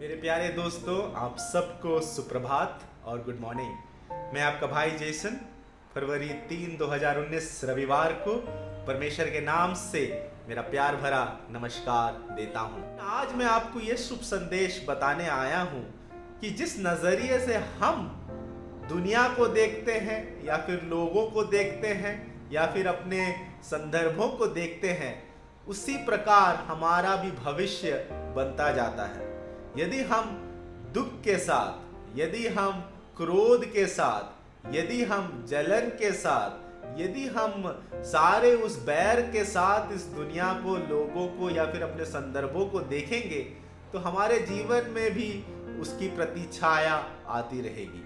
मेरे प्यारे दोस्तों, आप सबको सुप्रभात और गुड मॉर्निंग मैं आपका भाई जेसन, फरवरी तीन 2019 रविवार को परमेश्वर के नाम से मेरा प्यार भरा नमस्कार देता हूँ। आज मैं आपको ये शुभ संदेश बताने आया हूँ कि जिस नज़रिए से हम दुनिया को देखते हैं, या फिर लोगों को देखते हैं, या फिर अपने संदर्भों को देखते हैं, उसी प्रकार हमारा भी भविष्य बनता जाता है। यदि हम दुख के साथ, यदि हम क्रोध के साथ, यदि हम जलन के साथ, यदि हम सारे उस बैर के साथ इस दुनिया को, लोगों को या फिर अपने संदर्भों को देखेंगे तो हमारे जीवन में भी उसकी प्रतिछाया आती रहेगी।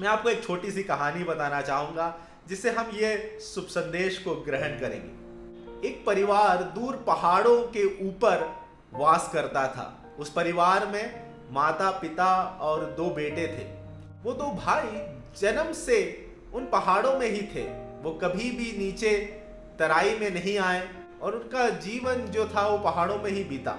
मैं आपको एक छोटी सी कहानी बताना चाहूँगा, जिससे हम ये शुभ संदेश को ग्रहण करेंगे। एक परिवार दूर पहाड़ों के ऊपर वास करता था। उस परिवार में माता, पिता और दो बेटे थे। वो दो भाई जन्म से उन पहाड़ों में ही थे। वो कभी भी नीचे तराई में नहीं आए और उनका जीवन जो था वो पहाड़ों में ही बीता।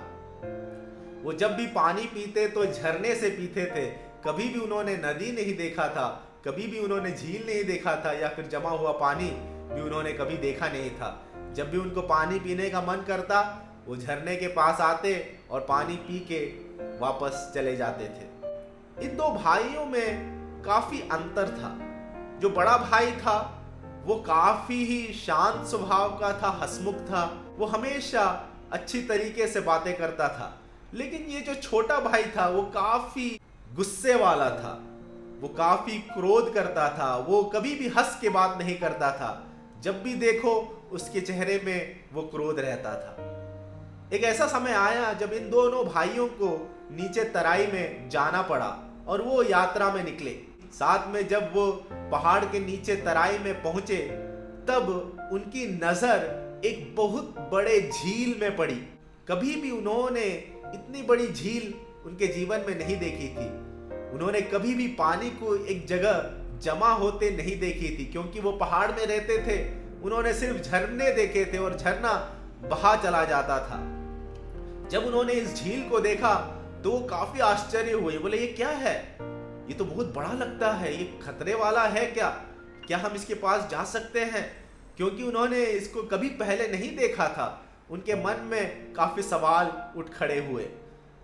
वो जब भी पानी पीते तो झरने से पीते थे। कभी भी उन्होंने नदी नहीं देखा था, कभी भी उन्होंने झील नहीं देखा था या फिर जमा हुआ पानी भी उन्होंने कभी देखा नहीं था। जब भी उनको पानी पीने का मन करता वो झरने के पास आते और पानी पी के वापस चले जाते थे। इन दो भाइयों में काफ़ी अंतर था। जो बड़ा भाई था, वो काफ़ी ही शांत स्वभाव का था, हसमुख था। वो हमेशा अच्छी तरीके से बातें करता था। लेकिन ये जो छोटा भाई था, वो काफ़ी गुस्से वाला था। वो काफ़ी क्रोध करता था। वो कभी भी हंस के बात नहीं करता था। जब भी देखो, उसके चेहरे में वो क्रोध रहता था। एक ऐसा समय आया जब इन दोनों भाइयों को नीचे तराई में जाना पड़ा और वो यात्रा में निकले। साथ में जब वो पहाड़ के नीचे तराई में पहुँचे, तब उनकी नज़र एक बहुत बड़े झील में पड़ी। कभी भी उन्होंने इतनी बड़ी झील उनके जीवन में नहीं देखी थी। उन्होंने कभी भी पानी को एक जगह जमा होते नहीं देखी थी, क्योंकि वो पहाड़ में रहते थे। उन्होंने सिर्फ़ झरने देखे थे और झरना बहा चला जाता था। जब उन्होंने इस झील को देखा तो वो काफ़ी आश्चर्य हुए। बोले, ये क्या है? ये तो बहुत बड़ा लगता है। ये खतरे वाला है क्या? क्या हम इसके पास जा सकते हैं? क्योंकि उन्होंने इसको कभी पहले नहीं देखा था। उनके मन में काफ़ी सवाल उठ खड़े हुए।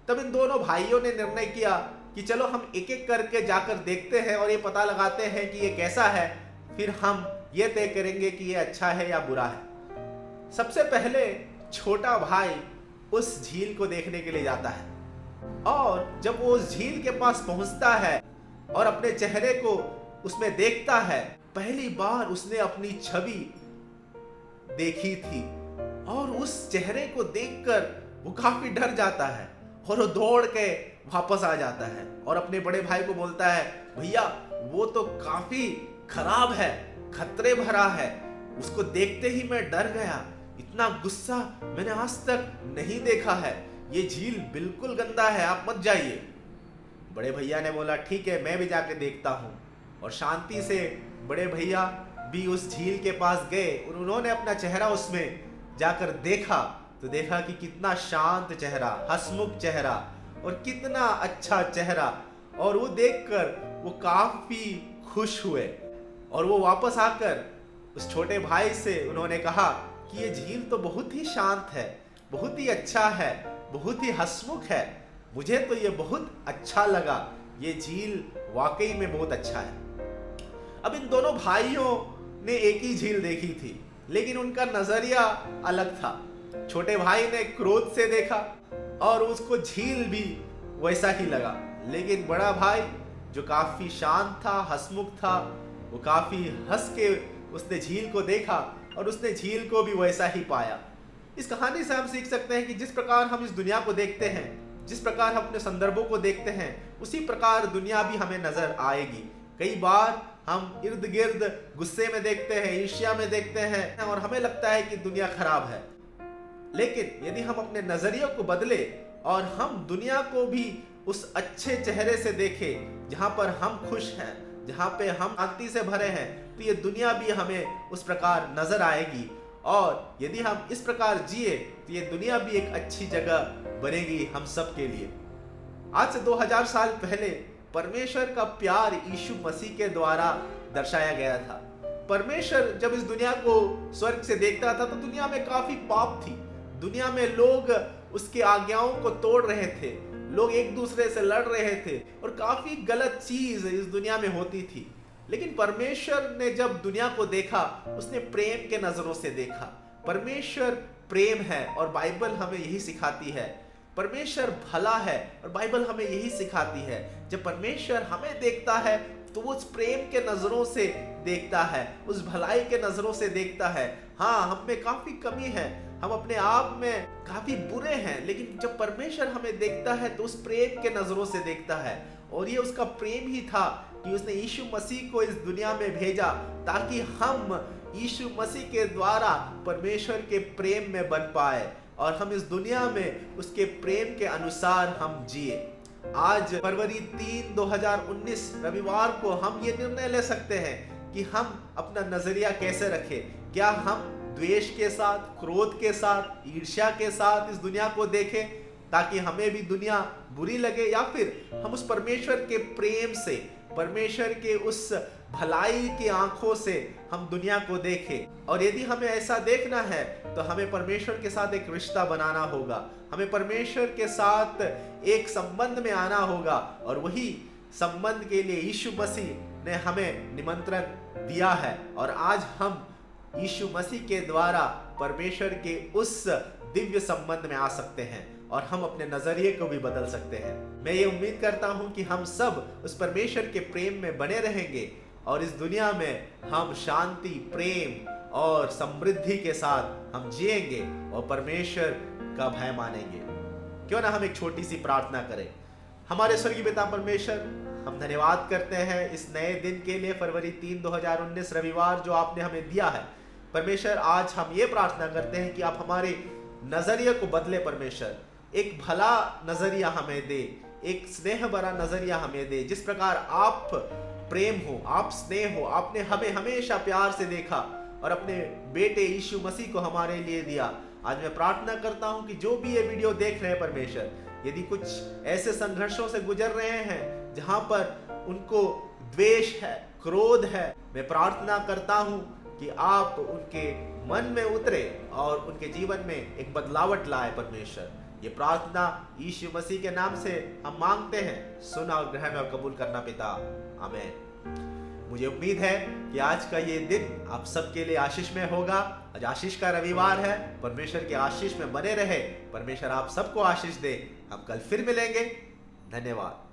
तब इन दोनों भाइयों ने निर्णय किया कि चलो, हम एक एक करके जाकर देखते हैं और ये पता लगाते हैं कि ये कैसा है। फिर हम ये तय करेंगे कि ये अच्छा है या बुरा है। सबसे पहले छोटा भाई उस झील को देखने के लिए जाता है। और जब वो उस झील के पास पहुँचता है और अपने चेहरे को उसमें देखता है, पहली बार उसने अपनी छवि देखी थी और उस चेहरे को देखकर वो काफ़ी डर जाता है और वो दौड़ के वापस आ जाता है और अपने बड़े भाई को बोलता है, भैया, वो तो काफ़ी खराब है, खतरे भरा है, उसको देखते ही मैं डर गया इतना गुस्सा मैंने आज तक नहीं देखा है। ये झील बिल्कुल गंदा है, आप मत जाइए। बड़े भैया ने बोला, ठीक है, मैं भी जाके देखता हूँ। और शांति से बड़े भैया भी उस झील के पास गए। और उन्होंने अपना चेहरा उसमें जाकर देखा तो देखा कि कितना शांत चेहरा, हसमुख चेहरा और कितना अच्छा चेहरा। और वो देखकर वो काफ़ी खुश हुए और वो वापस आकर उस छोटे भाई से उन्होंने कहा कि ये झील तो बहुत ही शांत है, बहुत ही अच्छा है, बहुत ही हसमुख है। मुझे तो ये बहुत अच्छा लगा। ये झील वाकई में बहुत अच्छा है। अब इन दोनों भाइयों ने एक ही झील देखी थी, लेकिन उनका नज़रिया अलग था। छोटे भाई ने क्रोध से देखा और उसको झील भी वैसा ही लगा। लेकिन बड़ा भाई, जो काफ़ी शांत था, हसमुख था, वो काफ़ी हंस के उसने झील को देखा। और उसने झील को भी वैसा ही पाया। इस कहानी से हम सीख सकते हैं कि जिस प्रकार हम इस दुनिया को देखते हैं, जिस प्रकार हम अपने संदर्भों को देखते हैं, उसी प्रकार दुनिया भी हमें नज़र आएगी। कई बार हम इर्द गिर्द गुस्से में देखते हैं, ईर्ष्या में देखते हैं और हमें लगता है कि दुनिया खराब है। लेकिन यदि हम अपने नजरियों को बदले और हम दुनिया को भी उस अच्छे चेहरे से देखें, जहाँ पर हम खुश हैं जहाँ पे हम शांति से भरे हैं तो ये दुनिया भी हमें उस प्रकार नज़र आएगी। और यदि हम इस प्रकार जिए तो ये दुनिया भी एक अच्छी जगह बनेगी हम सब के लिए। आज से 2000 साल पहले परमेश्वर का प्यार यीशु मसीह के द्वारा दर्शाया गया था। परमेश्वर जब इस दुनिया को स्वर्ग से देखता था तो दुनिया में काफ़ी पाप थी। दुनिया में लोग उसकी आज्ञाओं को तोड़ रहे थे। लोग एक दूसरे से लड़ रहे थे और काफ़ी गलत चीज़ इस दुनिया में होती थी। लेकिन परमेश्वर ने जब दुनिया को देखा, उसने प्रेम के नज़रों से देखा। परमेश्वर प्रेम है और बाइबल हमें यही सिखाती है। परमेश्वर भला है और बाइबल हमें यही सिखाती है। जब परमेश्वर हमें देखता है तो वो उस प्रेम के नज़रों से देखता है, उस भलाई के नज़रों से देखता है। हाँ हम में काफ़ी कमी है। हम अपने आप में काफ़ी बुरे हैं, लेकिन जब परमेश्वर हमें देखता है तो उस प्रेम के नज़रों से देखता है। और ये उसका प्रेम ही था कि उसने यीशु मसीह को इस दुनिया में भेजा, ताकि हम यीशु मसीह के द्वारा परमेश्वर के प्रेम में बन पाए और हम इस दुनिया में उसके प्रेम के अनुसार हम जिए। आज फरवरी तीन 2019 रविवार को हम ये निर्णय ले सकते हैं कि हम अपना नज़रिया कैसे रखें। क्या हम द्वेष के साथ, क्रोध के साथ, ईर्ष्या के साथ इस दुनिया को देखें, ताकि हमें भी दुनिया बुरी लगे या फिर हम उस परमेश्वर के प्रेम से, परमेश्वर के उस भलाई की आँखों से हम दुनिया को देखें। और यदि हमें ऐसा देखना है तो हमें परमेश्वर के साथ एक रिश्ता बनाना होगा। हमें परमेश्वर के साथ एक संबंध में आना होगा, और वही संबंध के लिए यीशु मसीह ने हमें निमंत्रण दिया है। और आज हम यीशु मसीह के द्वारा परमेश्वर के उस दिव्य संबंध में आ सकते हैं और हम अपने नज़रिए को भी बदल सकते हैं। मैं ये उम्मीद करता हूँ कि हम सब उस परमेश्वर के प्रेम में बने रहेंगे और इस दुनिया में हम शांति, प्रेम और समृद्धि के साथ हम जिएँगे और परमेश्वर का भय मानेंगे। क्यों ना हम एक छोटी सी प्रार्थना करें। हमारे स्वर्गीय पिता परमेश्वर, हम धन्यवाद करते हैं इस नए दिन के लिए फरवरी तीन 2019 रविवार जो आपने हमें दिया है। परमेश्वर, आज हम ये प्रार्थना करते हैं कि आप हमारे नज़रिए को बदले परमेश्वर। एक भला नज़रिया हमें दे, एक स्नेह भरा नज़रिया हमें दे। जिस प्रकार आप प्रेम हो, आप स्नेह हो, आपने हमें हमेशा प्यार से देखा और अपने बेटे यीशु मसीह को हमारे लिए दिया। आज मैं प्रार्थना करता हूँ कि जो भी ये वीडियो देख रहे हैं परमेश्वर, यदि कुछ ऐसे संघर्षों से गुजर रहे हैं जहाँ पर उनको द्वेष है, क्रोध है, मैं प्रार्थना करता हूँ कि आप उनके मन में उतरे और उनके जीवन में एक बदलावट लाए परमेश्वर। ये प्रार्थना यीशु मसीह के नाम से हम मांगते हैं। सुना और ग्रहण और कबूल करना पिता। आमेन। मुझे उम्मीद है कि आज का ये दिन आप सबके लिए आशीष में होगा। आज आशीष का रविवार है। परमेश्वर के आशीष में बने रहे। परमेश्वर आप सबको आशीष दे। हम कल फिर मिलेंगे। धन्यवाद।